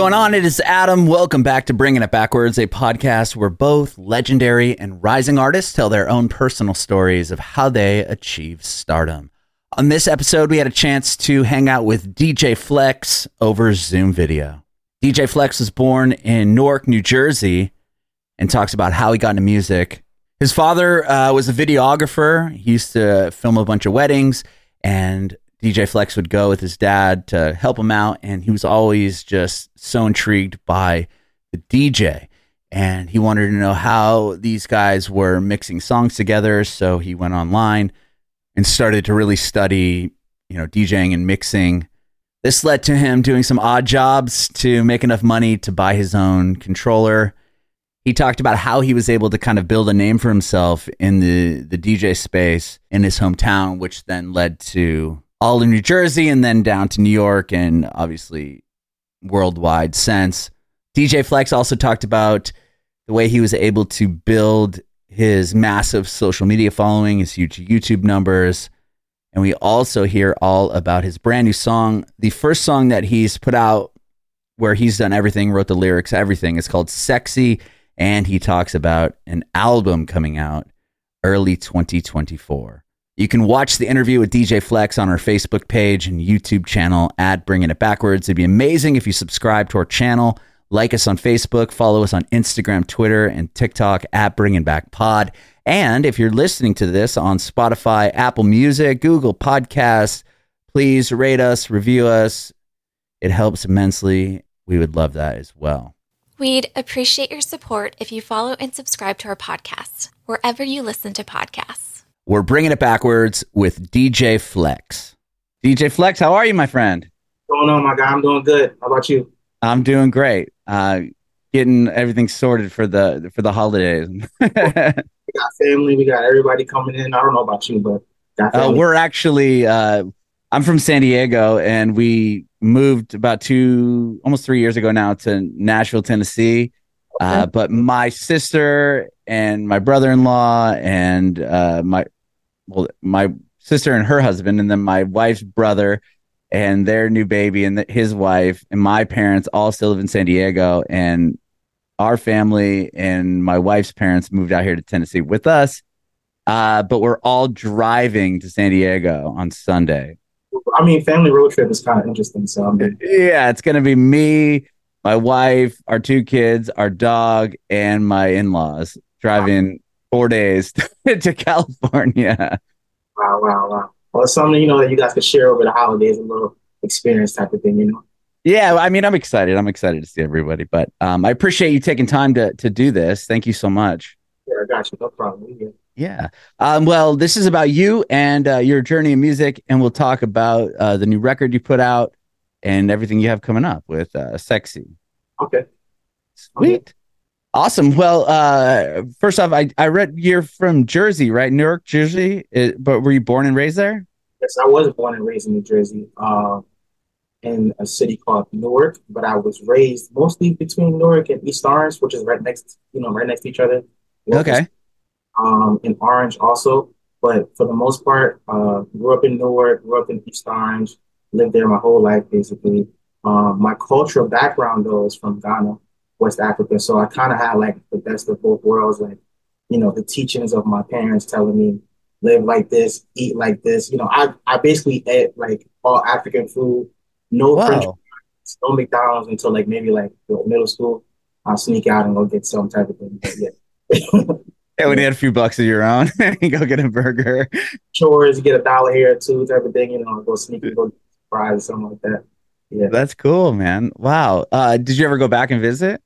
Going on? It is Adam. Welcome back to Bringing It Backwards, a podcast where both legendary and rising artists tell their own personal stories of how they achieve stardom. On this episode, we had a chance to hang out with DJ Flex over Zoom video. DJ Flex was born in Newark, New Jersey, and talks about how he got into music. His father uh, was a videographer. He used to film a bunch of weddings, and DJ Flex would go with his dad to help him out, and he was always just so intrigued by the DJ. And he wanted to know how these guys were mixing songs together. So he went online and started to really study, you know, DJing and mixing. This led to him doing some odd jobs to make enough money to buy his own controller. He talked about how he was able to kind of build a name for himself in the, the DJ space in his hometown, which then led to all in New Jersey and then down to New York and obviously worldwide sense. DJ Flex also talked about the way he was able to build his massive social media following, his huge YouTube numbers. And we also hear all about his brand new song. The first song that he's put out where he's done everything, wrote the lyrics, everything. It's called Sexie. And he talks about an album coming out early 2024. You can watch the interview with DJ Flex on our Facebook page and YouTube channel at Bringing It Backwards. It'd be amazing if you subscribe to our channel, like us on Facebook, follow us on Instagram, Twitter, and TikTok at Bringing Back Pod. And if you're listening to this on Spotify, Apple Music, Google Podcasts, please rate us, review us. It helps immensely. We would love that as well. We'd appreciate your support if you follow and subscribe to our podcast wherever you listen to podcasts. We're bringing it backwards with DJ Flex. DJ Flex, how are you, my friend? What's going on, my guy? I'm doing good. How about you? I'm doing great. Uh, getting everything sorted for the for the holidays. we got family. We got everybody coming in. I don't know about you, but uh, we're actually. Uh, I'm from San Diego, and we moved about two, almost three years ago now to Nashville, Tennessee. Okay. Uh, but my sister and my brother-in-law and uh, my well, my sister and her husband, and then my wife's brother and their new baby and his wife and my parents all still live in San Diego. And our family and my wife's parents moved out here to Tennessee with us. Uh, but we're all driving to San Diego on Sunday. I mean, family road trip is kind of interesting. So I mean, yeah, it's going to be me, my wife, our two kids, our dog, and my in laws driving four days to California. Wow, wow, wow. Well, something you know that you guys could share over the holidays, a little experience type of thing, you know. Yeah, I mean, I'm excited. I'm excited to see everybody, but um, I appreciate you taking time to to do this. Thank you so much. Yeah, I got you. No problem. Yeah. Yeah. Um, well, this is about you and uh, your journey in music, and we'll talk about uh, the new record you put out and everything you have coming up with uh, "Sexie." Okay. Sweet. Okay. Awesome. Well, uh, first off, I, I read you're from Jersey, right? Newark, Jersey. It, but were you born and raised there? Yes, I was born and raised in New Jersey, uh, in a city called Newark. But I was raised mostly between Newark and East Orange, which is right next, you know, right next to each other. okay. um, in Orange also, but for the most part, uh, grew up in Newark, grew up in East Orange, lived there my whole life basically. Um, my cultural background though is from Ghana. West Africa. So I kind of had like the best of both worlds, like, you know, the teachings of my parents telling me, live like this, eat like this. You know, I, I basically ate like all African food, no wow. French, no McDonald's until like maybe like middle school. I'll sneak out and go get some type of thing. But yeah. Yeah, when you had a few bucks of your own, go get a burger. Chores, get a dollar here or two, type of thing. You know, go sneak and go fries or something like that. Yeah, that's cool, man. Wow. Uh, did you ever go back and visit?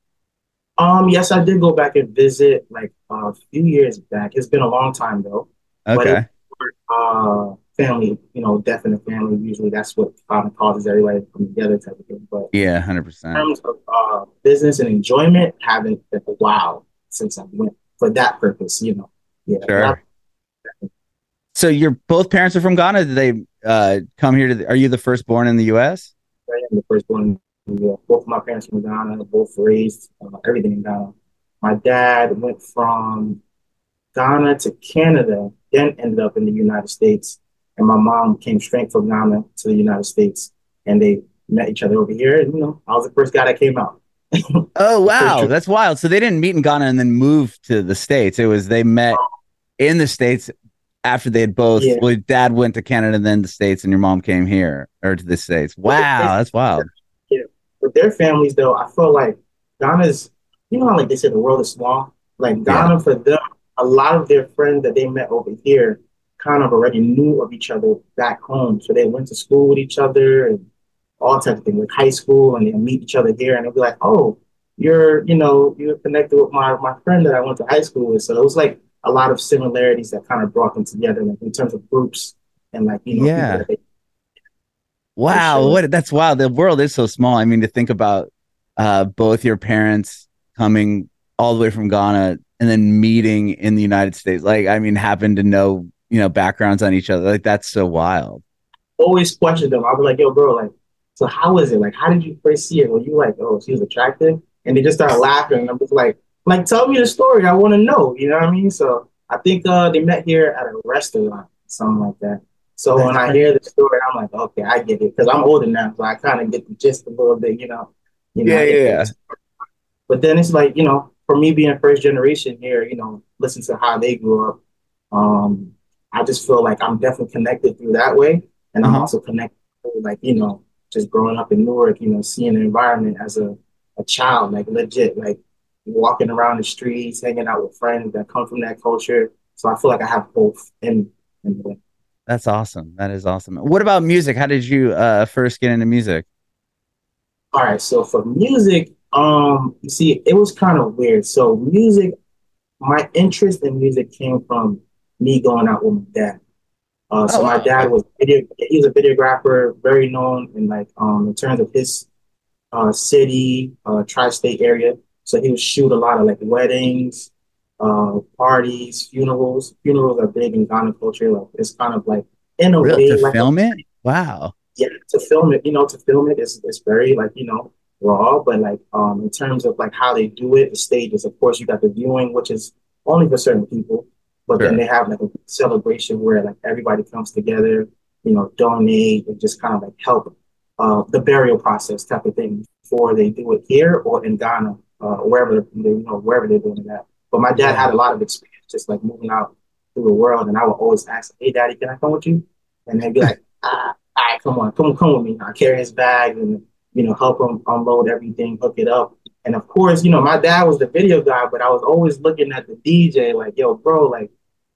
Um, yes, I did go back and visit like a few years back. It's been a long time though. Okay. But uh, family, you know, death in the family. Usually, that's what of causes everybody to come together, type of thing. But yeah, hundred percent. In terms of uh, business and enjoyment, haven't been a while since I went for that purpose. You know, yeah. Sure. So your both parents are from Ghana. Did they uh, come here to? The, are you the firstborn in the U.S.? I am the firstborn both of my parents from Ghana, both raised uh, everything in Ghana. My dad went from Ghana to Canada, then ended up in the United States. And my mom came straight from Ghana to the United States. And they met each other over here. And, you know, I was the first guy that came out. oh wow, that's wild. So they didn't meet in Ghana and then move to the states. It was they met in the states after they had both. Yeah. Well, dad went to Canada and then the states, and your mom came here or to the states. Wow, that's wild. With their families though, I feel like Ghana's. You know how like they say the world is small. Like Ghana yeah. for them, a lot of their friends that they met over here kind of already knew of each other back home. So they went to school with each other and all types of things, like high school, and they meet each other here, and they'll be like, "Oh, you're, you know, you're connected with my my friend that I went to high school with." So it was like a lot of similarities that kind of brought them together, like in terms of groups and like you know, yeah. They, wow, sure. what that's wow. The world is so small. I mean, to think about uh, both your parents coming all the way from Ghana and then meeting in the United States, like I mean, happen to know you know backgrounds on each other, like that's so wild. Always question them. I was like, "Yo, bro, like." So how is it? Like, how did you first see it? Were you like, oh, she was attractive? And they just started laughing. And I'm just like, like, tell me the story. I want to know. You know what I mean? So I think uh, they met here at a restaurant, something like that. So when I hear the story, I'm like, okay, I get it because I'm older now, so I kind of get the gist a little bit, you know. You know, yeah, yeah. But then it's like, you know, for me being first generation here, you know, listen to how they grew up. Um, I just feel like I'm definitely connected through that way, and uh-huh. I'm also connected, like you know, just growing up in Newark, you know, seeing the environment as a, a child, like legit, like walking around the streets, hanging out with friends that come from that culture. So I feel like I have both in, in the way. That's awesome. That is awesome. What about music? How did you uh, first get into music? All right. So for music, um, you see, it was kind of weird. So music, my interest in music came from me going out with my dad. Uh, so oh, my dad was video, he was a videographer, very known in like um in terms of his uh, city, uh, tri-state area. So he would shoot a lot of like weddings, uh, parties, funerals. Funerals are big in Ghana culture. Like it's kind of like in a really? way to like film it. Wow. Yeah, to film it. You know, to film it is it's very like you know raw, but like um in terms of like how they do it, the stages. Of course, you got the viewing, which is only for certain people. But sure. then they have like a celebration where like everybody comes together, you know, donate and just kind of like help uh, the burial process type of thing before they do it here or in Ghana, uh, wherever they, you know, wherever they're doing that. But my dad had a lot of experience just like moving out through the world, and I would always ask, "Hey, Daddy, can I come with you?" And they'd be like, ah, "All right, come on, come come with me." I carry his bag and you know help him unload everything, hook it up. And of course, you know, my dad was the video guy, but I was always looking at the DJ like, yo, bro, like,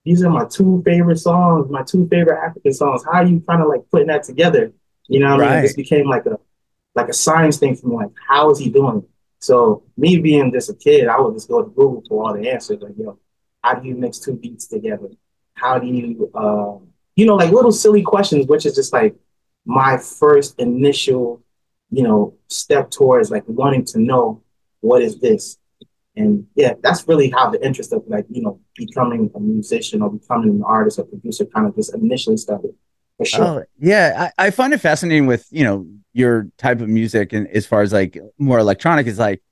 these are my two favorite songs, my two favorite African songs. How are you kind of like putting that together? You know what right. I mean? This became like a like a science thing for me, like, how is he doing it? So me being just a kid, I would just go to Google for all the answers. Like, yo, how do you mix two beats together? How do you, uh, you know, like little silly questions, which is just like my first initial, you know, step towards like wanting to know what is this? And yeah, that's really how the interest of like, you know, becoming a musician or becoming an artist or producer kind of just initially started. For sure. Oh, yeah. I, I find it fascinating with, you know, your type of music and as far as like more electronic is like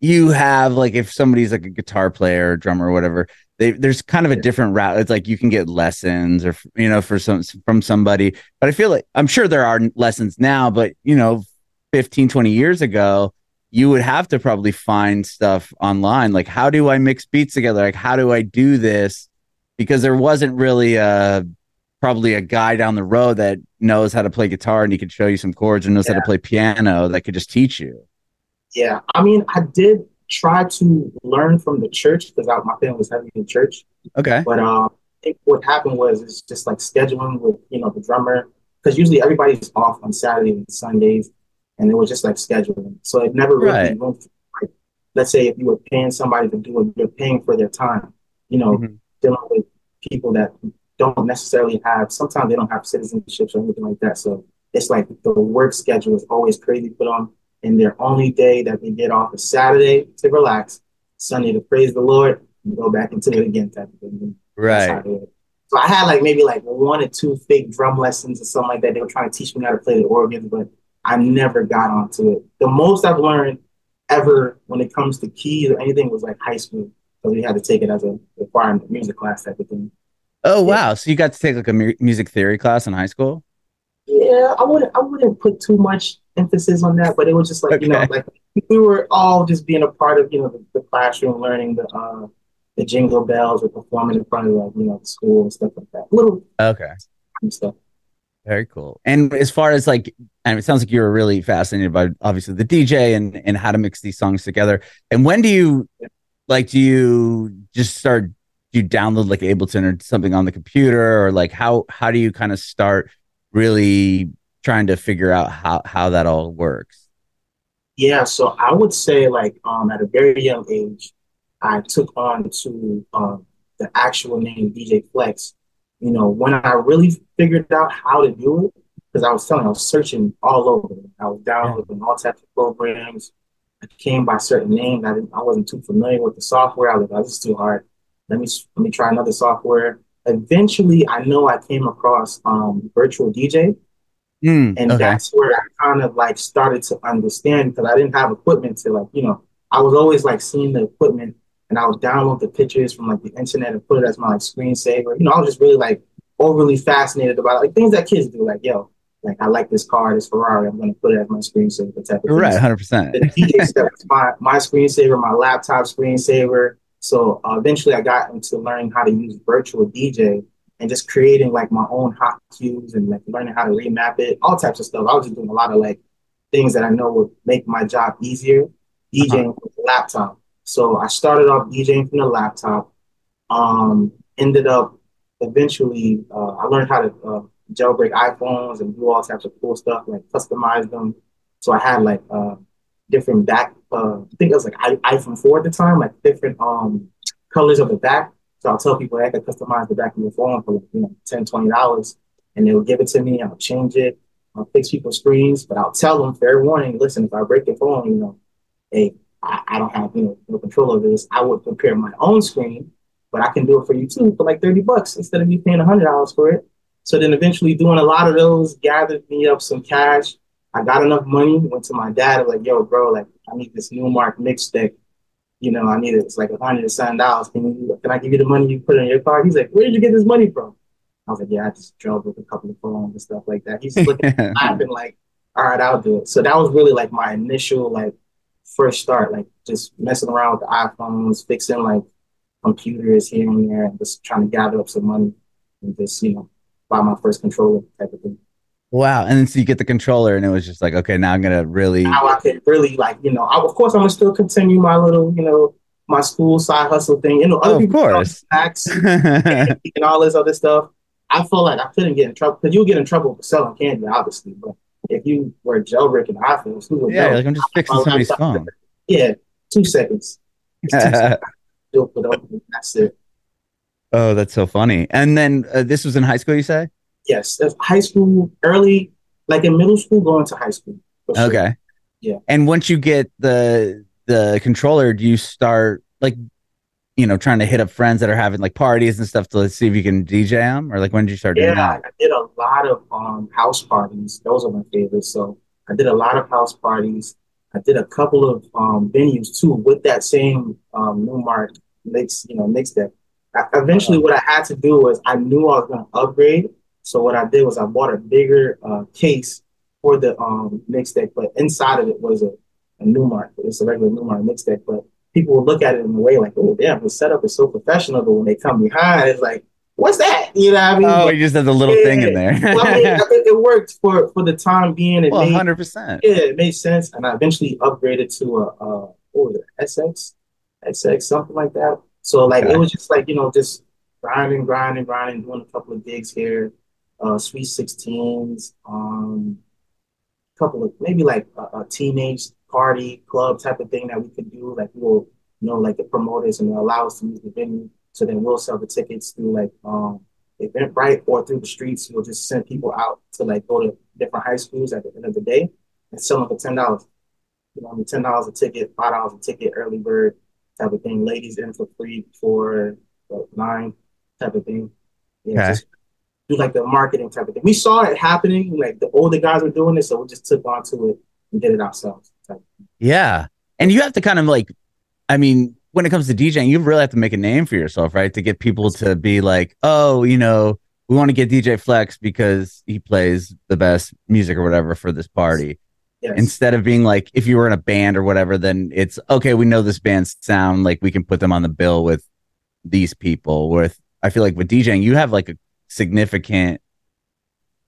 you have like if somebody's like a guitar player or drummer or whatever, they, there's kind of a different route. It's like you can get lessons or you know for some from somebody. But I feel like I'm sure there are lessons now, but you know, 15, 20 years ago, you would have to probably find stuff online like how do i mix beats together like how do i do this because there wasn't really a probably a guy down the road that knows how to play guitar and he could show you some chords and knows yeah. how to play piano that could just teach you yeah i mean i did try to learn from the church because my family was heavy in church okay but um what happened was it's just like scheduling with you know the drummer because usually everybody's off on Saturday and Sundays and it was just like scheduling. So it never really right. Like, let's say if you were paying somebody to do it, you're paying for their time. You know, mm-hmm. dealing with people that don't necessarily have. Sometimes they don't have citizenships or anything like that. So it's like the work schedule is always crazy put on, and their only day that they get off is Saturday to relax, Sunday to praise the Lord, and go back into it again type of thing. Right. So I had like maybe like one or two fake drum lessons or something like that. They were trying to teach me how to play the organ, but I never got onto it. The most I've learned ever when it comes to keys or anything was like high school because we had to take it as a requirement, music class type of thing. Oh wow! So you got to take like a mu- music theory class in high school? Yeah, I wouldn't. I wouldn't put too much emphasis on that, but it was just like, okay. you know, like we were all just being a part of, you know, the, the classroom, learning the uh, the jingle bells or performing in front of like, you know, the school and stuff like that. Little okay stuff. Very cool. And as far as like, and it sounds like you were really fascinated by obviously the DJ and and how to mix these songs together. And when do you like? Do you just start? Do you download like Ableton or something on the computer, or like how how do you kind of start really trying to figure out how how that all works? Yeah, so I would say like um at a very young age, I took on to um, the actual name DJ Flex you know, when I really figured out how to do it, because I was telling, I was searching all over. I was downloading all types of programs. I came by certain names. I didn't, I wasn't too familiar with the software. I was like, oh, this is too hard. Let me let me try another software. Eventually, I know I came across um, Virtual DJ, mm, and okay. that's where I kind of like started to understand because I didn't have equipment to like you know I was always like seeing the equipment and I would download the pictures from like the internet and put it as my like screensaver. You know, I was just really like overly fascinated about it. like things that kids do. Like, yo, like I like this car, this Ferrari. I'm gonna put it as my screensaver. Type of right, hundred percent. The DJ stuff my my screensaver, my laptop screensaver. So uh, eventually, I got into learning how to use virtual DJ and just creating like my own hot cues and like learning how to remap it, all types of stuff. I was just doing a lot of like things that I know would make my job easier, DJing uh-huh. with the laptop. So I started off DJing from the laptop. Um, ended up eventually, uh, I learned how to uh, jailbreak iPhones and do all types of cool stuff, like customize them. So I had like uh, different back. Uh, I think it was like I, iPhone four at the time, like different um, colors of the back. So I'll tell people I could customize the back of your phone for like, you know, 10 dollars, and they will give it to me. I'll change it. I'll fix people's screens, but I'll tell them fair warning. Listen, if I break your phone, you know, hey, I, I don't have you know no control over this. I would prepare my own screen, but I can do it for you too for like 30 bucks instead of you paying $100 for it. So then eventually doing a lot of those gathered me up some cash. I got enough money, went to my dad, like, yo, bro, like, I need this Numark mix deck. You know, I need it. It's like a hundred and seven dollars. Can you, can I give you the money you put in your car? He's like, where did you get this money from? I was like, yeah, I just drove with a couple of phones and stuff like that. He's looking at laughing like, all right, I'll do it. So that was really like my initial like first start, like just messing around with the iPhones, fixing like computers here and there, and just trying to gather up some money and just you know buy my first controller type of thing. Wow! And then so you get the controller, and it was just like, okay, now I'm gonna really. How I could really like, you know, I, of course I'm gonna still continue my little, you know, my school side hustle thing. You know, other oh, people of course, tax and, and all this other stuff. I feel like I couldn't get in trouble because you get in trouble for selling candy, obviously. But if you were jailbreaking iPhones, who would yeah, know? like I'm just fixing somebody's phone. Yeah, two seconds. Two seconds. That's it. Oh, that's so funny. And then uh, this was in high school, you say? Yes, high school, early, like in middle school, going to high school. Sure. Okay. Yeah. And once you get the the controller, do you start like, you know, trying to hit up friends that are having like parties and stuff to see if you can DJ them, or like when did you start yeah, doing that? I did a lot of um house parties. Those are my favorites. So I did a lot of house parties. I did a couple of um, venues too with that same um, Numark mix, you know, mix deck. I, eventually, what I had to do was I knew I was going to upgrade. So what I did was I bought a bigger uh, case for the um, mix deck, but inside of it was a, a Numark. It's a regular Numark mix deck, but people would look at it in a way like, oh, damn, the setup is so professional. But when they come behind, it's like, what's that? You know what I mean? Oh, you just had the little yeah. thing in there. well, I mean, I think it worked for, for the time being. It well, made, 100%. Yeah, it made sense. And I eventually upgraded to a, a what was it, SX? SX, something like that. So, like, okay. it was just like, you know, just grinding, grinding, grinding, doing a couple of gigs here, uh, Sweet 16s, um, a couple of maybe like a, a teenage party club type of thing that we could do. Like, we'll you know, like the promoters and allow us to use the venue so then we'll sell the tickets through like um Eventbrite or through the streets. We'll just send people out to like go to different high schools at the end of the day and sell them for ten dollars. You know, I mean, ten dollars a ticket, five dollars a ticket, early bird type of thing. Ladies in for free for nine type of thing. Yeah, okay. just do like the marketing type of thing. We saw it happening. Like the older guys were doing it, so we just took onto it and did it ourselves. Yeah, and you have to kind of like, I mean, when it comes to DJing, you really have to make a name for yourself, right? To get people to be like, oh, you know, we want to get DJ Flex because he plays the best music or whatever for this party. Yes. instead of being like if you were in a band or whatever then it's okay we know this band's sound like we can put them on the bill with these people with i feel like with djing you have like a significant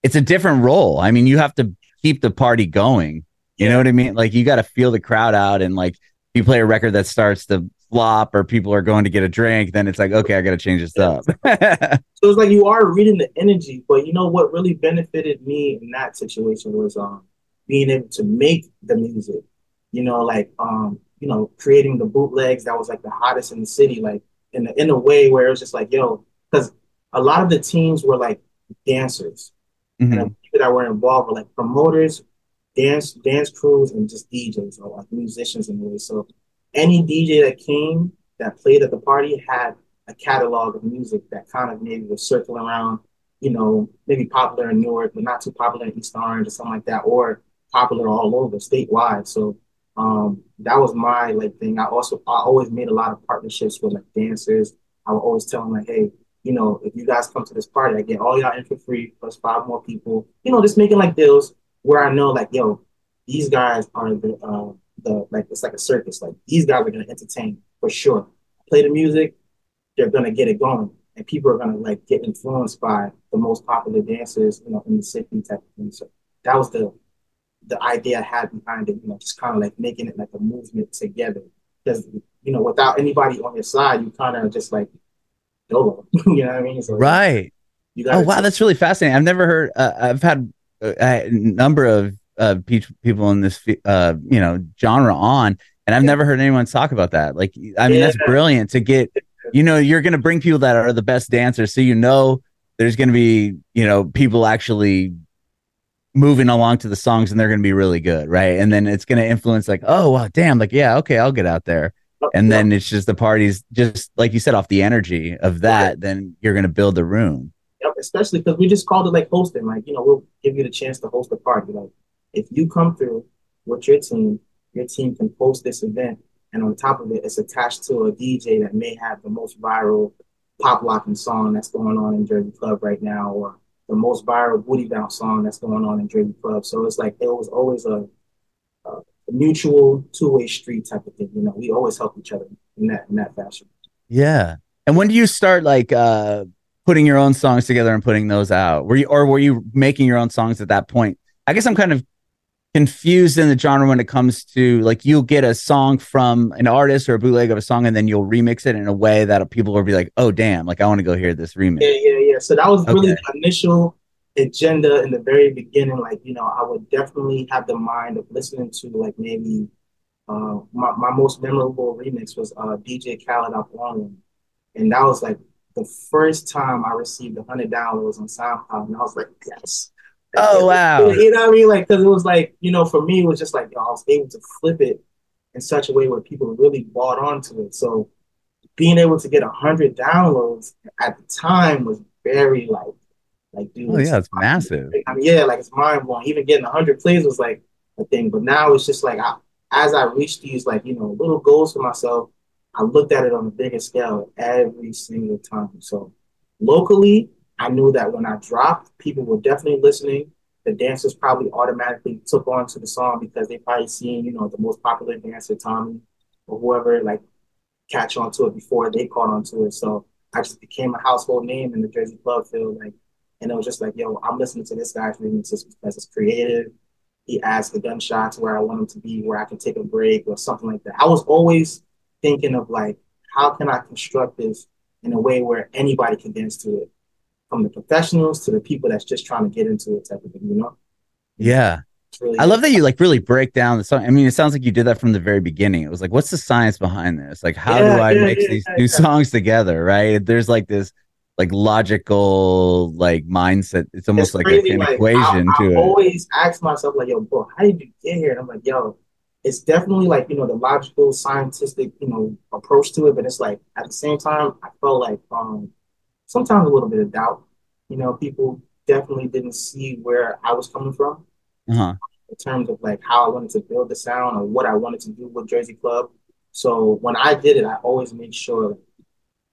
it's a different role. I mean you have to keep the party going. You know what i mean? Like you got to feel the crowd out and like if you play a record that starts to flop or people are going to get a drink then it's like okay i got to change this up. So it's like you are reading the energy, but you know what really benefited me in that situation was um being able to make the music. You know, like um, you know, creating the bootlegs that was like the hottest in the city, like in a, in a way where it was just like, yo, because a lot of the teams were like dancers Mhm. and the people that were involved were like promoters, dance dance crews, and just DJs or like musicians in a way. So any DJ that came that played at the party had a catalog of music that kind of maybe was circling around, you know, maybe popular in Newark, but not too popular in East Orange or something like that, or popular all over statewide. So um, that was my like thing. I also I always made a lot of partnerships with like dancers. I would always tell them like, hey, you know, if you guys come to this party, I get all y'all in for free plus five more people. You know, just making like deals where I know like, yo, these guys are the uh, the like it's like a circus. Like these guys are gonna entertain for sure. Play the music, they're gonna get it going, and people are gonna like get influenced by the most popular dancers, you know, in the city type of thing. So that was the the idea I had behind it. You know, just kind of like making it like a movement together. Because you know, without anybody on your side, you kind of just like You know what I mean? So right. You oh wow that's really fascinating. I've never heard uh, i've had uh, a number of uh, pe- people in this uh, you know genre on and i've Yeah. never heard anyone talk about that. Like i mean that's brilliant to get you know you're going to bring people that are the best dancers so you know there's going to be you know people actually moving along to the songs and they're going to be really good right? And then it's going to influence like oh wow damn like yeah okay i'll get out there and then it's just the parties just like you said off the energy of that then you're going to build the room Yep, especially because we just called it like hosting. Like, you know, we'll give you the chance to host a party. Like, if you come through with your team, your team can host this event. And on top of it, it's attached to a DJ that may have the most viral pop locking song that's going on in Jersey Club right now, or the most viral booty bounce song that's going on in Jersey Club. So it's like it was always a mutual two way street type of thing. You know, we always help each other in that in that fashion. Yeah. And when do you start like uh putting your own songs together and putting those out? Were you or were you making your own songs at that point? I guess I'm kind of confused in the genre when it comes to like you'll get a song from an artist or a bootleg of a song and then you'll remix it in a way that people will be like, "Oh damn, like I want to go hear this remix." Yeah, yeah, yeah. So that was really Okay. the initial agenda in the very beginning. Like, you know, I would definitely have the mind of listening to like maybe uh my, my most memorable remix was uh DJ Khaled Up One. And that was like the first time I received a hundred downloads on SoundCloud. And I was like, yes. Oh, wow. You know what I mean? Like, cause it was like, you know, for me, it was just like, yo, I was able to flip it in such a way where people really bought onto it. So being able to get a hundred downloads at the time was very like, like, dude. Oh yeah, it's massive. I mean, yeah, like it's mind blowing. Even getting a hundred plays was like a thing, but now it's just like I, as I reached these like you know little goals for myself, I looked at it on a bigger scale every single time. So locally, I knew that when I dropped, people were definitely listening. The dancers probably automatically took on to the song because they probably seen you know the most popular dancer Tommy or whoever like catch on to it before they caught on to it. So I just became a household name in the Jersey club field, like, and it was just like, yo, I'm listening to this guy's remixes because it's creative. He adds the gunshots where I want him to be, where I can take a break or something like that. I was always thinking of like, how can I construct this in a way where anybody can dance to it, from the professionals to the people that's just trying to get into it, type of thing. You know? Yeah. Really I love that you like really break down the song. I mean, it sounds like you did that from the very beginning. It was like, what's the science behind this? Like, how Yeah, do I yeah, mix yeah, these two songs together? Right? There's like this like logical like mindset. It's almost It's like crazy, an like, equation I, to I it. always ask myself, like, yo, bro, how did you get here? And I'm like, yo, it's definitely like, you know, the logical, scientific, you know, approach to it. But it's like at the same time, I felt like um sometimes a little bit of doubt. You know, people definitely didn't see where I was coming from Uh-huh. in terms of like how I wanted to build the sound or what I wanted to do with Jersey Club. So when I did it, I always made sure,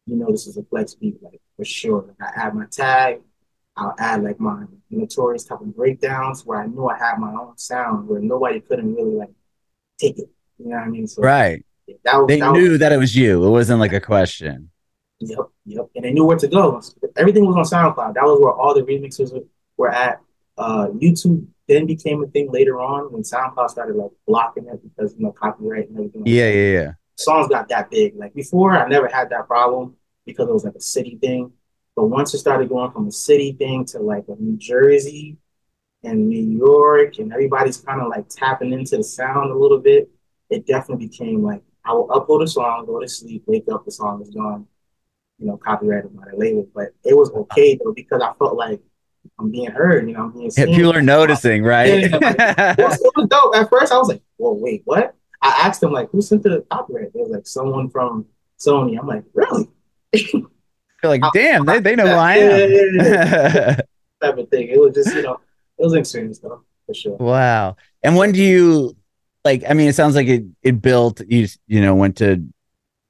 you know, this is a flex beat, like for sure. Like I add my tag, I'll add like my notorious type of breakdowns where I knew I had my own sound where nobody couldn't really like take it. You know what I mean? So right. That was, they that knew was, that it was you. It wasn't like a question. Yep, yep. And they knew where to go. Everything was on SoundCloud. That was where all the remixes were at. Uh, YouTube then became a thing later on when SoundCloud started like blocking it because you know copyright and everything. yeah, yeah, yeah. Songs got that big. Like before, I never had that problem because it was like a city thing. But once it started going from a city thing to like a New Jersey and New York, and everybody's kind of like tapping into the sound a little bit, it definitely became like I will upload a song, go to sleep, wake up, the song is gone, you know, copyrighted by the label. But it was okay though because I felt like I'm being heard, you know, I'm being seen. Yeah, people are noticing, right? Yeah, like, it, was, it was dope. At first, I was like, "Well, wait, what?" I asked them like, "Who sent the copyright?" They was like, "Someone from Sony." I'm like, "Really?" You're like, damn, they, they know who I am. Yeah, yeah, type of thing. It was just, you know, it was an experience though, for sure. Wow. And when do you like I mean it sounds like it it built you you know, went to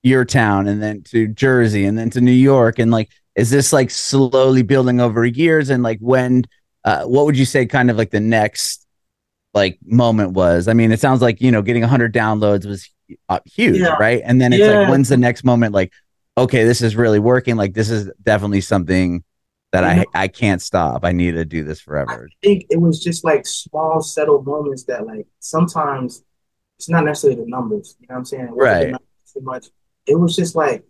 your town and then to Jersey and then to New York and like is this like slowly building over years and like when uh what would you say kind of like the next like moment was? I mean, it sounds like, you know, getting 100 downloads was uh, huge, yeah. right? And then it's yeah. like when's the next moment like okay, this is really working. Like this is definitely something that I I can't stop. I need to do this forever. I think it was just like small, settled moments that like sometimes it's not necessarily the numbers. You know what I'm saying? Right. Too much. It was just like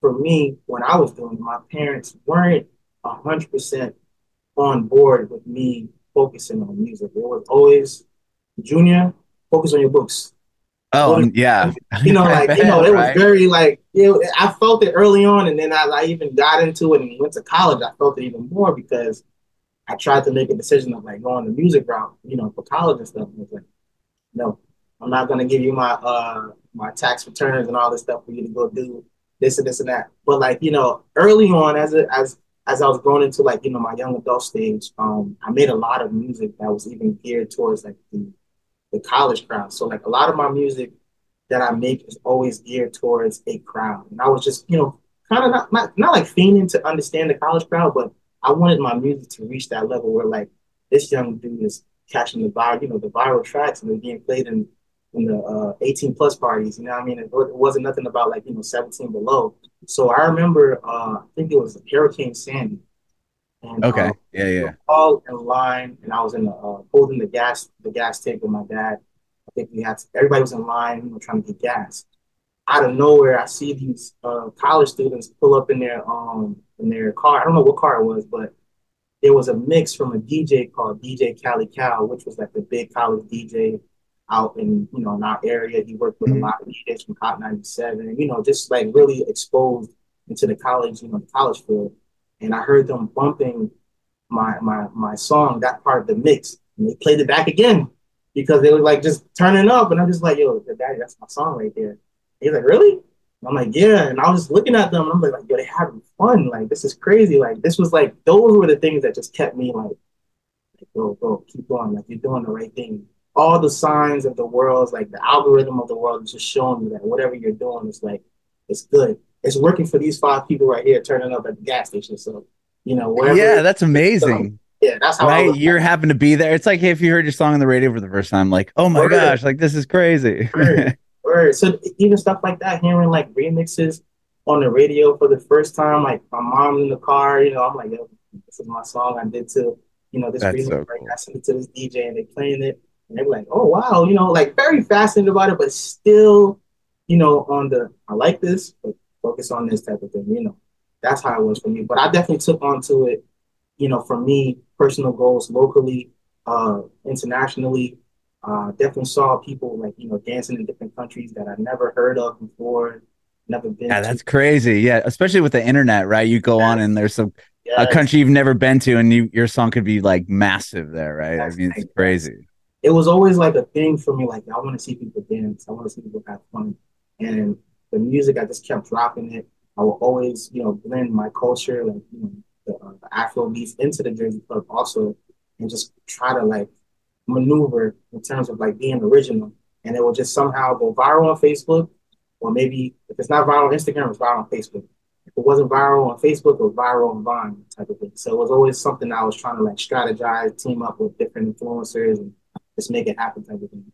for me when I was doing it, my parents weren't hundred percent on board with me focusing on music. It was always Junior, focus on your books. Oh yeah, you know, like you know, it right? was very like know, I felt it early on, and then as I even got into it and went to college, I felt it even more because I tried to make a decision of like going the music route, you know, for college and stuff. And it's like, no, I'm not gonna give you my uh my tax returns and all this stuff for you to go do this and this and that. But like you know, early on, as it as as I was growing into like you know my young adult stage, um, I made a lot of music that was even geared towards like the the college crowd. So like a lot of my music that I make is always geared towards a crowd. And I was just, you know, kind of not, not, not like fiending to understand the college crowd, but I wanted my music to reach that level where like this young dude is catching the viral, you know, the viral tracks and they're being played in in the uh, 18 plus parties. You know I mean? It, wasn't nothing about like, you know, 17 below. So I remember, uh, I think it was Hurricane Sandy. And, okay. Um, yeah, yeah. All in line, and I was in the uh, holding the gas the gas tank with my dad. I think we had to, everybody was in line, you know, trying to get gas. Out of nowhere, I see these uh, college students pull up in their um in their car. I don't know what car it was, but there was a mix from a DJ called DJ Cali Cal, which was like the big college DJ out in you know in our area. He worked with mm-hmm. a lot of DJs from Hot 97, and you know just like really exposed into the college, you know, the college field and I heard them bumping my my my song, that part of the mix, and they played it back again because they were like just turning up, and I'm just like, yo, daddy, that's my song right there. He's like, really? I'm like, yeah, and I was just looking at them, and I'm like, yo, they're having fun, like this is crazy, like this was like those were the things that just kept me like, like go go keep going, like you're doing the right thing. All the signs of the world, like the algorithm of the world, is just showing you that whatever you're doing is like it's good it's working for these five people right here turning up at the gas station. So, you know, wherever. Yeah, that's amazing. So, yeah, that's how right. You happen to be there. It's like if you heard your song on the radio for the first time, like, oh my Word. gosh, like this is crazy. Word. Word. So even stuff like that, hearing like remixes on the radio for the first time, like my mom in the car, you know, I'm like, Yo, this is my song I did to, you know, this that's remix. So cool. I sent it to this DJ and they playing it, and they're like, oh wow, you know, like very fascinated about it, but still, you know, on the I like this, but focus on this type of thing. You know, that's how it was for me. But I definitely took onto it, you know, for me, personal goals locally, uh, internationally. Uh, definitely saw people like, you know, dancing in different countries that I never heard of before, never been Yeah, to. that's crazy. Yeah, especially with the internet, right? You go on and there's some yes. a country you've never been to and you your song could be like massive there, right? That's I mean, it's crazy. It was always like a thing for me, like I want to see people dance, I want to see people have fun. And the music, I just kept dropping it. I will always, you know, blend my culture, like you know, the, uh, the Afro beats into the Jersey club also, and just try to like maneuver in terms of like being original. And it will just somehow go viral on Facebook, or maybe if it's not viral on Instagram, it's viral on Facebook. If it wasn't viral on Facebook, it was viral on Vine type of thing. So it was always something I was trying to like strategize, team up with different influencers and just make it happen type of thing.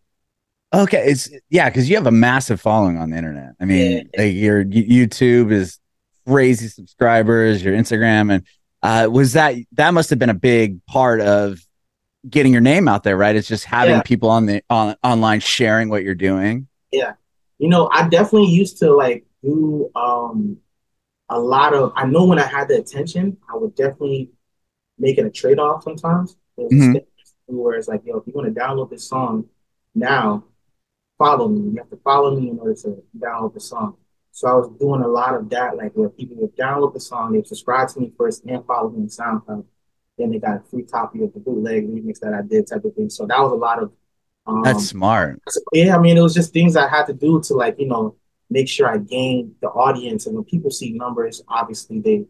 Okay, it's yeah, because you have a massive following on the internet. I mean, yeah. like your YouTube is crazy subscribers, your Instagram, and uh, was that that must have been a big part of getting your name out there, right? It's just having yeah. people on the on online sharing what you're doing. Yeah, you know, I definitely used to like do um a lot of. I know when I had the attention, I would definitely make it a trade off sometimes. Mm-hmm. Where it's like, yo, if you want to download this song now, follow me. You have to follow me in order to download the song. So I was doing a lot of that, like where people would download the song, they subscribe to me first and follow me on SoundCloud. Then they got a free copy of the bootleg remix that I did, type of thing. So that was a lot of. Um, That's smart. Yeah, I mean, it was just things I had to do to like you know make sure I gained the audience. And when people see numbers, obviously they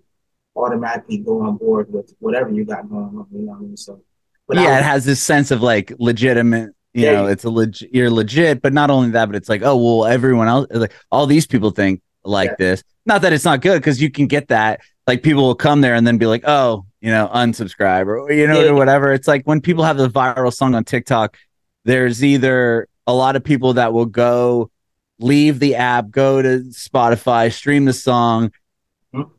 automatically go on board with whatever you got going on. You know what I mean? So, but yeah, it has this sense of like legitimate you yeah, know it's a legit you're legit but not only that but it's like oh well everyone else like all these people think like yeah. this not that it's not good because you can get that like people will come there and then be like oh you know unsubscribe or you know or whatever it's like when people have the viral song on tiktok there's either a lot of people that will go leave the app go to spotify stream the song.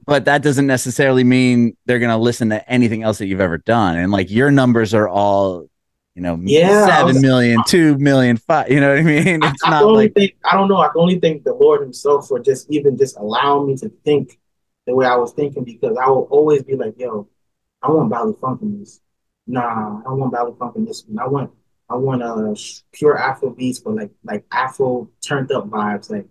But that doesn't necessarily mean they're going to listen to anything else that you've ever done and like your numbers are all you know, yeah, seven was, million, two million, five. You know what I mean? It's I, not I like think, I don't know. I can only thank the Lord Himself for just even just allowing me to think the way I was thinking because I will always be like, yo, I want Baile Funk in this. Nah, I don't want Baile Funk in this one. I want I want a uh, pure Afro beats, but like like Afro turned up vibes, like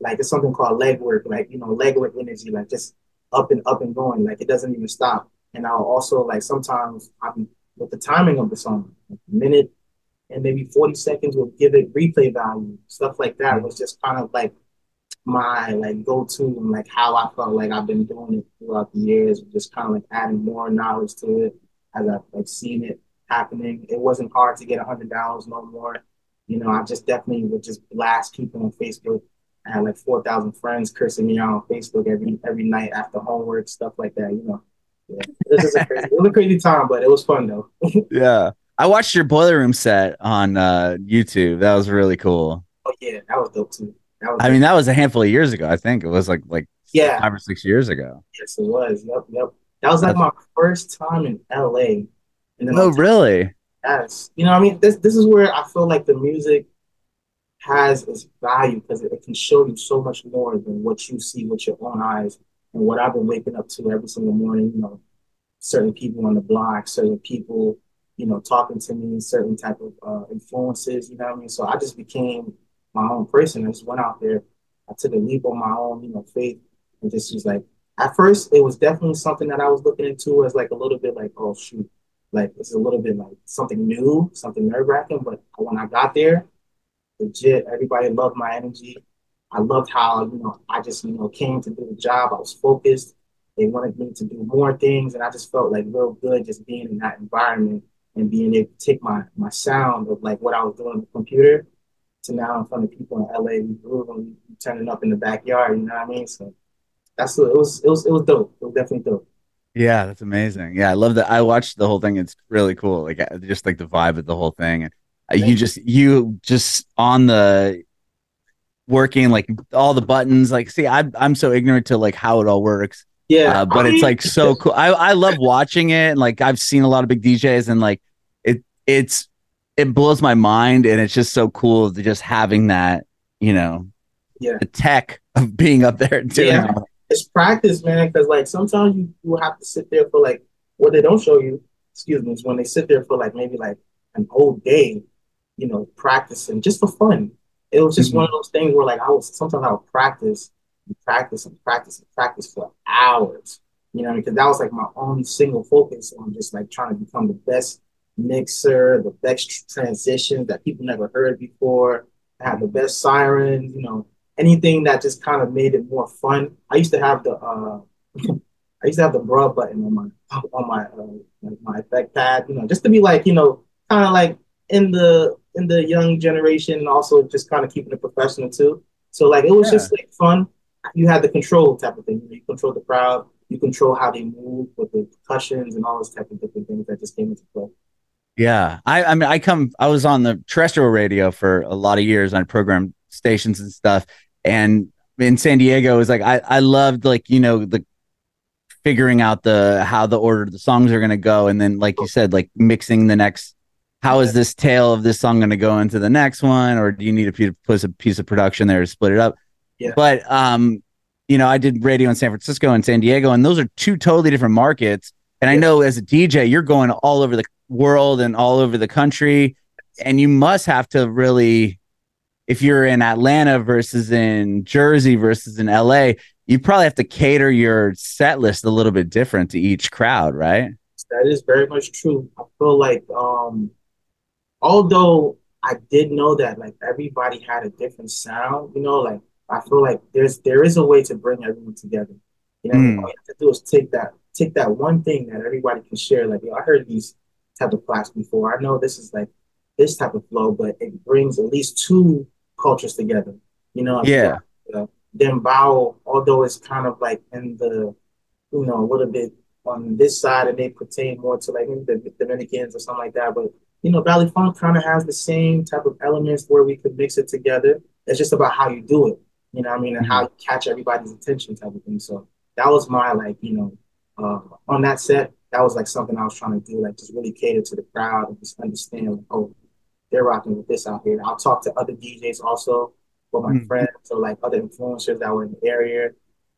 like it's something called leg work, like you know leg work energy, like just up and up and going, like it doesn't even stop. And I'll also like sometimes I'm with the timing of the song. Like a minute and maybe 40 seconds will give it replay value. Stuff like that mm-hmm. was just kind of like my like go-to and like how I felt like I've been doing it throughout the years, just kind of like adding more knowledge to it as I've like seen it happening. It wasn't hard to get a hundred dollars no more. You know, I just definitely would just blast people on Facebook. I had like four thousand friends cursing me out on Facebook every every night after homework, stuff like that, you know yeah, it was, crazy, it was a crazy time, but it was fun though. yeah. I watched your boiler room set on uh, YouTube. That was really cool. Oh yeah, that was dope too. Was I dope. mean, that was a handful of years ago. I think it was like like yeah five or six years ago. Yes, it was. Yep, yep. That was like That's... my first time in LA. And then oh, really? Yes. You know, I mean, this this is where I feel like the music has its value because it, can show you so much more than what you see with your own eyes and what I've been waking up to every single morning, you know, certain people on the block, certain people, you know, talking to me, certain type of uh, influences, you know what I mean? So I just became my own person. I just went out there. I took a leap on my own, you know, faith and just was like, at first it was definitely something that I was looking into as like a little bit like, oh shoot, like it's a little bit like something new, something nerve wracking. But when I got there, legit, everybody loved my energy. I loved how, you know, I just, you know, came to do the job. I was focused. They wanted me to do more things. And I just felt like real good just being in that environment and being able to take my, my sound of like what I was doing on the computer to now in front of people in LA. We grew and turning up in the backyard, you know what I mean? So that's it was it was it was dope. It was definitely dope. Yeah, that's amazing. Yeah, I love that. I watched the whole thing. It's really cool. Like just like the vibe of the whole thing. And you just you just on the working like all the buttons like see I, i'm so ignorant to like how it all works. Yeah. Uh, but I it's like so cool. I, I love watching it and like i've seen a lot of big djs and like it it's it blows my mind and it's just so cool to just having that you know yeah. the tech of being up there doing yeah. it's practice man because like sometimes you, you have to sit there for like what they don't show you excuse me is when they sit there for like maybe like an whole day you know practicing just for fun it was just mm-hmm. one of those things where like I was sometimes I would practice and practice and practice and practice for hours. You know, because that was like my only single focus on just like trying to become the best mixer, the best transition that people never heard before, have the best siren, you know, anything that just kind of made it more fun. I used to have the uh I used to have the bra button on my on my uh, my effect pad, you know, just to be like, you know, kind of like in the in the young generation and also just kind of keeping it professional too. So like it was yeah. just like fun. you had the control type of thing. You control the crowd, you control how they move with the percussions and all those type of different things that just came into play. Yeah, I, I mean, I come. I was on the terrestrial radio for a lot of years on program stations and stuff, and in San Diego, it was like I, I loved like you know the figuring out the how the order the songs are going to go, and then like you said, like mixing the next. How is this tail of this song going to go into the next one, or do you need to put a piece of production there to split it up? Yeah. But um, you know, I did radio in San Francisco and San Diego, and those are two totally different markets. And I know as a DJ, you're going all over the world and all over the country, and you must have to really, if you're in Atlanta versus in Jersey versus in LA, you probably have to cater your set list a little bit different to each crowd, right? That is very much true. I feel like, um, although I did know that like everybody had a different sound, you know, like I feel like there's there is a way to bring everyone together. You know, mm. all you have to do is take that take that one thing that everybody can share. Like, yo, I heard these type of class before. I know this is like this type of flow, but it brings at least two cultures together. You know, yeah. Then Dembow, although it's kind of like in the, you know, a little bit on this side, and they pertain more to like the Dominicans or something like that. But you know, Baile Funk kind of has the same type of elements where we could mix it together. It's just about how you do it you know I mean, and how you catch everybody's attention type of thing. So that was my like, you know, uh, on that set, that was like something I was trying to do, like just really cater to the crowd and just understand, like, oh, they're rocking with this out here. I'll talk to other DJs also, with my mm-hmm. friends or like other influencers that were in the area,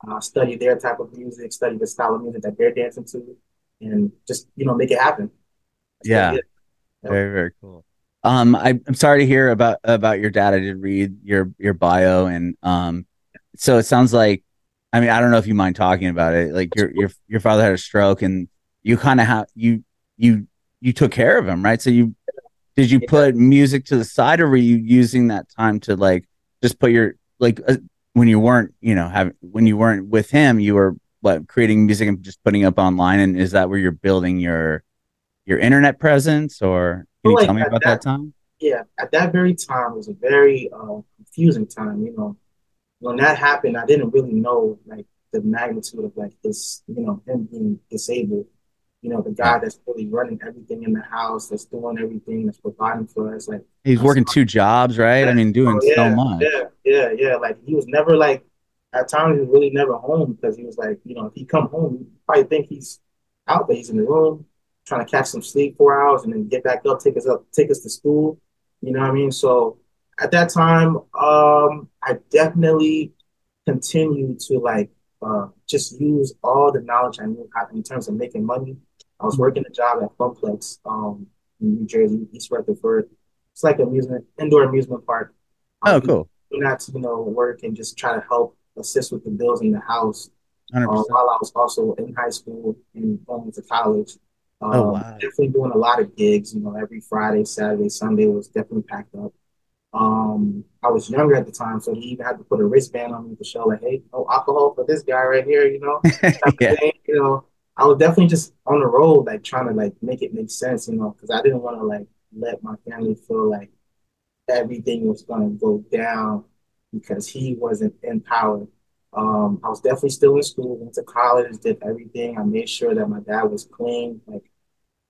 uh, study their type of music, study the style of music that they're dancing to, and just you know make it happen. That's yeah, very very cool. Um, I, am sorry to hear about about your dad. I did read your your bio, and um, so it sounds like, I mean, I don't know if you mind talking about it. Like your your your father had a stroke, and you kind of have you you you took care of him, right? So you did you put music to the side, or were you using that time to like just put your like uh, when you weren't you know having when you weren't with him, you were what creating music and just putting up online, and is that where you're building your your internet presence or can you like tell me about that, that, time? Yeah, at that very time it was a very uh, confusing time. You know, when that happened, I didn't really know like the magnitude of like this, you know, him being disabled. You know, the guy that's really running everything in the house, that's doing everything, that's providing for us. Like he's working two jobs, right? I mean, doing oh, yeah, so much. Yeah, yeah, yeah. Like he was never like at times he was really never home because he was like, you know, if he come home, you probably think he's out, but he's in the room trying to catch some sleep four hours and then get back up, take us up, take us to school. You know what I mean? So at that time, um, I definitely continued to like uh, just use all the knowledge I knew in terms of making money. I was working a job at Funplex um, in New Jersey, East Rutherford. It's like amusement, indoor amusement park. Um, oh, cool. Not to you know work and just try to help assist with the bills in the house. Uh, while I was also in high school and going to college. Oh, um, oh, wow. Definitely doing a lot of gigs. You know, every Friday, Saturday, Sunday was definitely packed up. Um, I was younger at the time, so he even had to put a wristband on me to show, like, hey, no alcohol for this guy right here. You know, yeah. you know, I was definitely just on the road, like trying to like make it make sense. You know, because I didn't want to like let my family feel like everything was going to go down because he wasn't in power. Um, I was definitely still in school, went to college, did everything. I made sure that my dad was clean. Like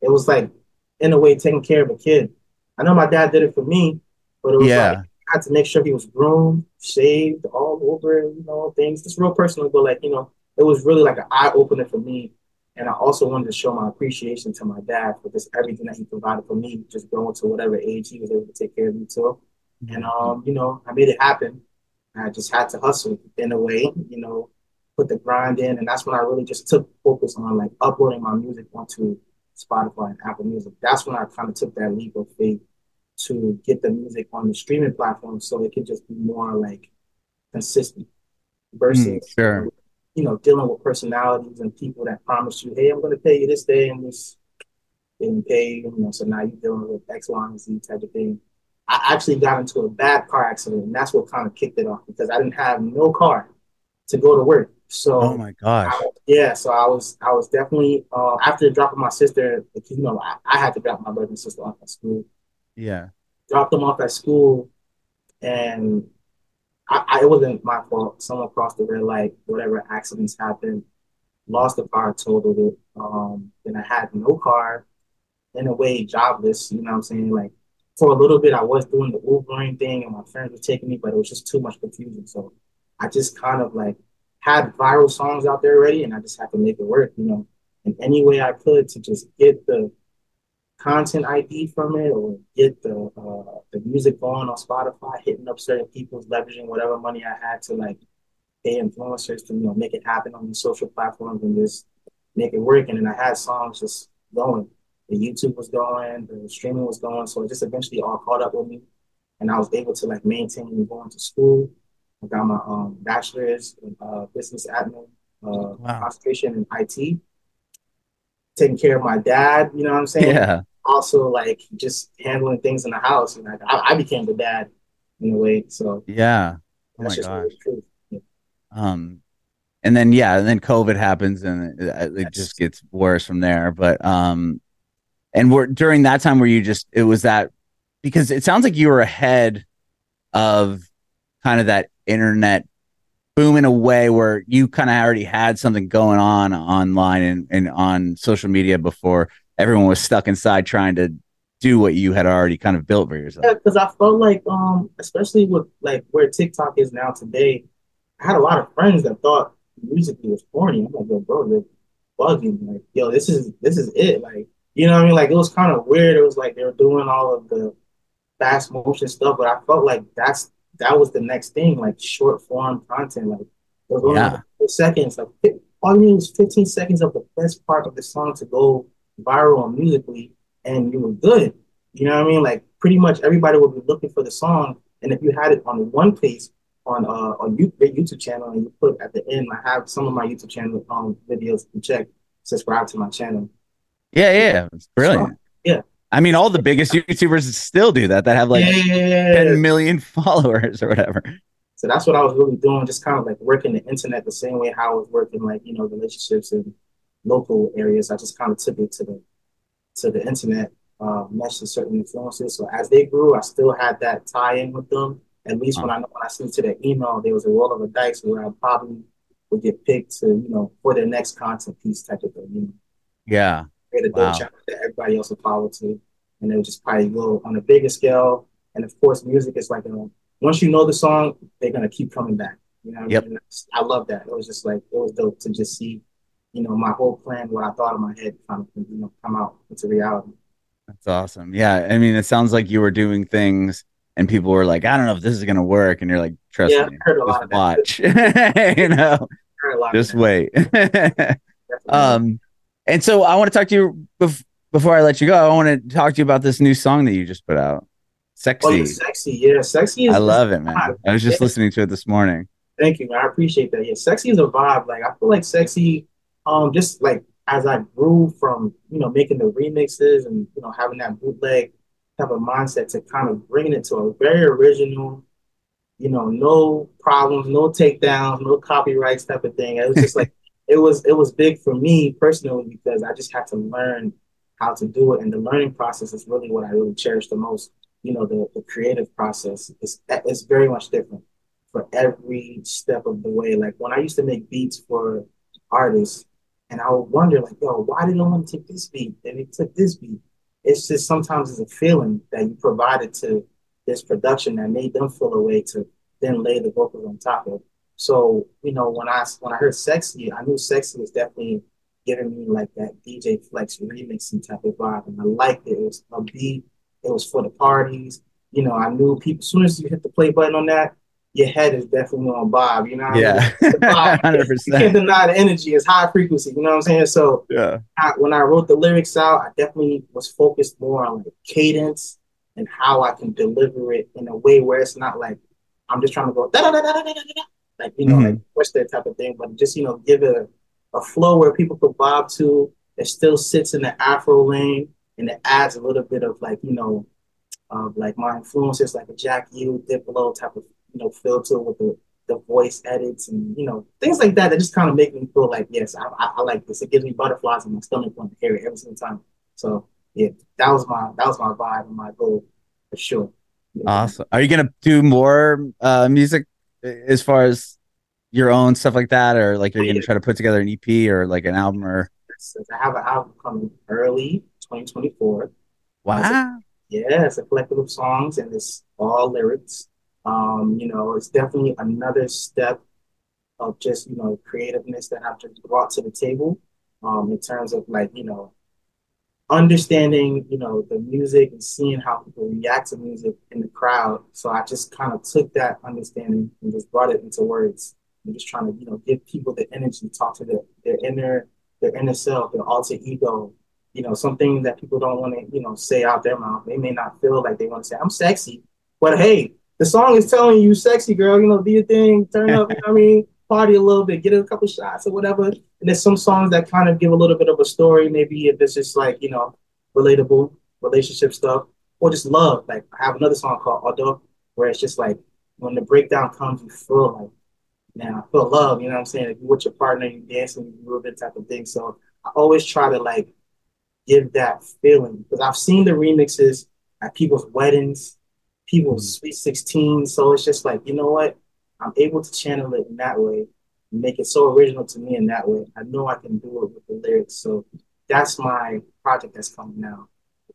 it was like in a way taking care of a kid. I know my dad did it for me, but it was yeah. like I had to make sure he was groomed, shaved all over, you know, things. Just real personal, but like, you know, it was really like an eye opener for me. And I also wanted to show my appreciation to my dad for just everything that he provided for me, just growing to whatever age he was able to take care of me too. And um, you know, I made it happen. I just had to hustle in a way, you know, put the grind in. And that's when I really just took focus on like uploading my music onto Spotify and Apple Music. That's when I kind of took that leap of faith to get the music on the streaming platform so it could just be more like consistent versus mm, sure. you know dealing with personalities and people that promise you, hey, I'm going to pay you this day and this didn't pay, you know, so now you're dealing with X, Y, and Z type of thing. I actually got into a bad car accident, and that's what kind of kicked it off because I didn't have no car to go to work. So, oh my gosh, I, yeah. So I was, I was definitely uh, after dropping my sister, you know, I, I, had to drop my brother and sister off at school. Yeah, dropped them off at school, and I, I, it wasn't my fault. Someone crossed the red light, whatever accidents happened, lost the car, totaled it. Um, then I had no car, in a way, jobless. You know what I'm saying? Like for a little bit, I was doing the Wolverine thing, and my friends were taking me, but it was just too much confusion. So I just kind of like had viral songs out there already, and I just had to make it work. You know, in any way I could to just get the content ID from it or get the uh, the music going on Spotify, hitting up certain people, leveraging whatever money I had to like pay influencers to you know make it happen on the social platforms and just make it work. And then I had songs just going. The YouTube was going, the streaming was going, so it just eventually all caught up with me, and I was able to like maintain going to school. I got my um, bachelor's in uh, business admin, uh, wow. concentration in IT taking care of my dad, you know what I'm saying? Yeah also like just handling things in the house. And like, I, I became the dad in a way. So yeah, oh my gosh. Yeah. Um, and then yeah, and then COVID happens, and it, it just gets worse from there. But um, and we're during that time where you just it was that because it sounds like you were ahead of kind of that internet boom in a way where you kind of already had something going on online and, and on social media before everyone was stuck inside trying to do what you had already kind of built for yourself. Yeah, because I felt like, um, especially with like where TikTok is now today, I had a lot of friends that thought Musical.ly was corny. I'm like, yo, bro, you're bugging. Like, yo, this is this is it. Like, you know what I mean? Like, it was kind of weird. It was like they were doing all of the fast motion stuff, but I felt like that's that was the next thing, like short form content. Like, it was yeah. seconds. Like, all you need was 15 seconds of the best part of the song to go viral and Musical.ly and you were good. You know what I mean? Like pretty much everybody would be looking for the song. And if you had it on one place on uh on your YouTube channel and you put at the end, I have some of my YouTube channel um videos to check, subscribe to my channel. Yeah, yeah. It's brilliant. Yeah. I mean, all the biggest YouTubers still do that. That have like yeah. 10 million followers or whatever. So that's what I was really doing, just kind of like working the internet the same way how I was working like, you know, relationships and local areas. I just kind of took it to the to the internet, uh, meshed with certain influences. So as they grew, I still had that tie in with them. At least when I when I sent to their email, there was a roll of a dice where I probably would get picked to you know for the next content piece type of thing. You know? Yeah. Create a wow. channel that everybody else would follow to, and it would just probably go on a bigger scale. And of course, music is like a once you know the song, they're gonna keep coming back. You know, yep. I, mean? I love that. It was just like it was dope to just see you know, my whole plan, what I thought in my head, kind of, you know, come out into reality. That's awesome. Yeah, I mean, it sounds like you were doing things, and people were like, "I don't know if this is gonna work," and you're like, "Trust yeah, me, just watch." you know, just wait. um, and so I want to talk to you bef- before I let you go. I want to talk to you about this new song that you just put out. Sexie. Oh, Sexie. Yeah, Sexie. Is I love it, man. I was just yeah. listening to it this morning. Thank you, man. I appreciate that. Yeah, Sexie is a vibe. Like I feel like Sexie um, just like as I grew from you know making the remixes and you know having that bootleg type of mindset to kind of bringing it to a very original, you know, no problems, no takedowns, no copyrights type of thing. It was just like it was it was big for me personally because I just had to learn how to do it, and the learning process is really what I really cherish the most. You know, the, the creative process is it's very much different for every step of the way. Like when I used to make beats for artists, and I would wonder, like, yo, why did no one take this beat? And it took this beat. It's just sometimes it's a feeling that you provided to this production that made them feel a way to then lay the vocals on top of. So, you know, when I when I heard Sexie, I knew Sexie was definitely giving me like that DJ Flex remixing type of vibe. And I liked it. It was a beat, it was for the parties. You know, I knew people as soon as you hit the play button on that, your head is definitely on Bob. You know, yeah, hundred percent. You can't deny the energy. It's high frequency. You know what I'm saying? So yeah, I, when I wrote the lyrics out, I definitely was focused more on the cadence and how I can deliver it in a way where it's not like I'm just trying to go da da da da da da da, like you know, mm-hmm. like push that type of thing, but just you know, give it a, a flow where people could bob to. It still sits in the Afro lane, and it adds a little bit of like you know, of like my influences, like a Jack Ü, Diplo type of you know, filter with the, the voice edits and, you know, things like that that just kind of make me feel like, yes, I, I, I like this. It gives me butterflies in my stomach when I hear it every single time. So yeah, that was my that was my vibe and my goal for sure. Yeah. Awesome. Are you gonna do more uh, music as far as your own stuff like that, or like you're gonna try to put together an EP or like an album or I have an album coming early 2024. wow. Yeah, it's a collective of songs and it's all lyrics. Um, you know, it's definitely another step of just, you know, creativeness that I've just brought to the table. Um, in terms of like, you know, understanding, you know, the music and seeing how people react to music in the crowd. So I just kind of took that understanding and just brought it into words. I'm just trying to, you know, give people the energy, talk to their, their inner, their inner self, their alter ego, you know, something that people don't want to, you know, say out their mouth. They may not feel like they want to say, I'm sexy, but hey, the song is telling you sexy girl, you know, do your thing, turn up, you know I mean? Party a little bit, get a couple shots or whatever. And there's some songs that kind of give a little bit of a story, maybe if it's just like, you know, relatable relationship stuff or just love. Like I have another song called Odo where it's just like when the breakdown comes, you feel like, man, I feel love, you know what I'm saying? Like, with your partner, you dancing, you moving type of thing. So I always try to like give that feeling because I've seen the remixes at people's weddings, people's mm. sweet 16. So it's just like, you know what? I'm able to channel it in that way, make it so original to me in that way. I know I can do it with the lyrics. So that's my project that's coming now.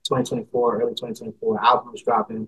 2024, early 2024, album is dropping,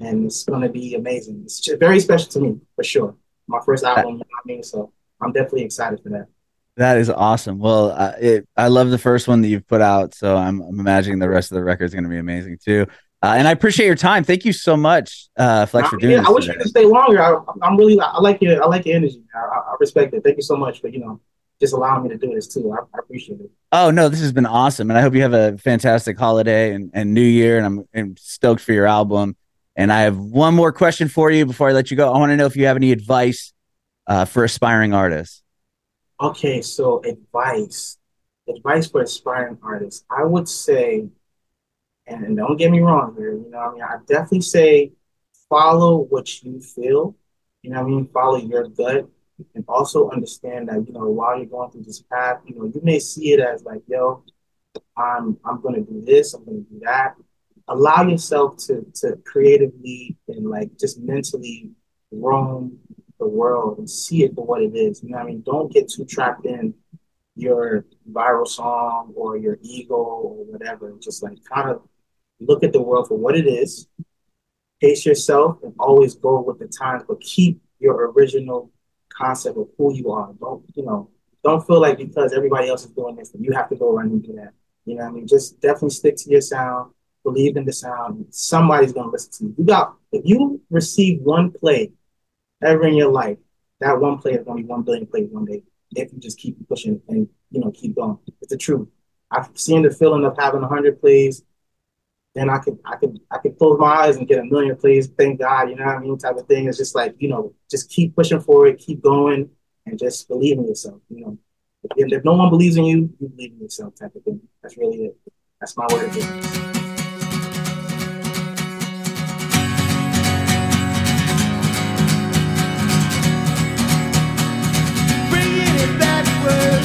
and it's gonna be amazing. It's just very special to me for sure. My first album, you know I mean? So I'm definitely excited for that. That is awesome. Well, uh, it, I love the first one that you've put out, so I'm, I'm imagining the rest of the record is going to be amazing too. Uh, and I appreciate your time. Thank you so much, uh, Flex, for I, doing yeah, this. I wish today. you could stay longer. I, I'm really, I like your, I like your energy. I, I respect it. Thank you so much for you know just allowing me to do this too. I, I appreciate it. Oh no, this has been awesome, and I hope you have a fantastic holiday and, and New Year. And I'm, I'm stoked for your album. And I have one more question for you before I let you go. I want to know if you have any advice uh, for aspiring artists. Okay, so advice, advice for aspiring artists. I would say, and, don't get me wrong here, you know, I mean, I definitely say follow what you feel. You know, I mean, follow your gut, and also understand that you know while you're going through this path, you know, you may see it as like, yo, I'm I'm gonna do this, I'm gonna do that. Allow yourself to to creatively and like just mentally roam the world and see it for what it is. You know I mean? Don't get too trapped in your viral song or your ego or whatever. Just like kind of look at the world for what it is, pace yourself, and always go with the times, but keep your original concept of who you are. Don't, you know, don't feel like because everybody else is doing this, you have to go run and do that. You know I mean? Just definitely stick to your sound, believe in the sound. Somebody's gonna listen to you. You got if you receive one play ever in your life, that one play is gonna be one billion plays one day. If you just keep pushing and you know keep going. It's the truth. I've seen the feeling of having hundred plays, then I could I could I could close my eyes and get a million plays. Thank God, you know what I mean? Type of thing. It's just like, you know, just keep pushing forward, keep going, and just believe in yourself. You know. If, if no one believes in you, you believe in yourself type of thing. That's really it. That's my word. Bringing it backward.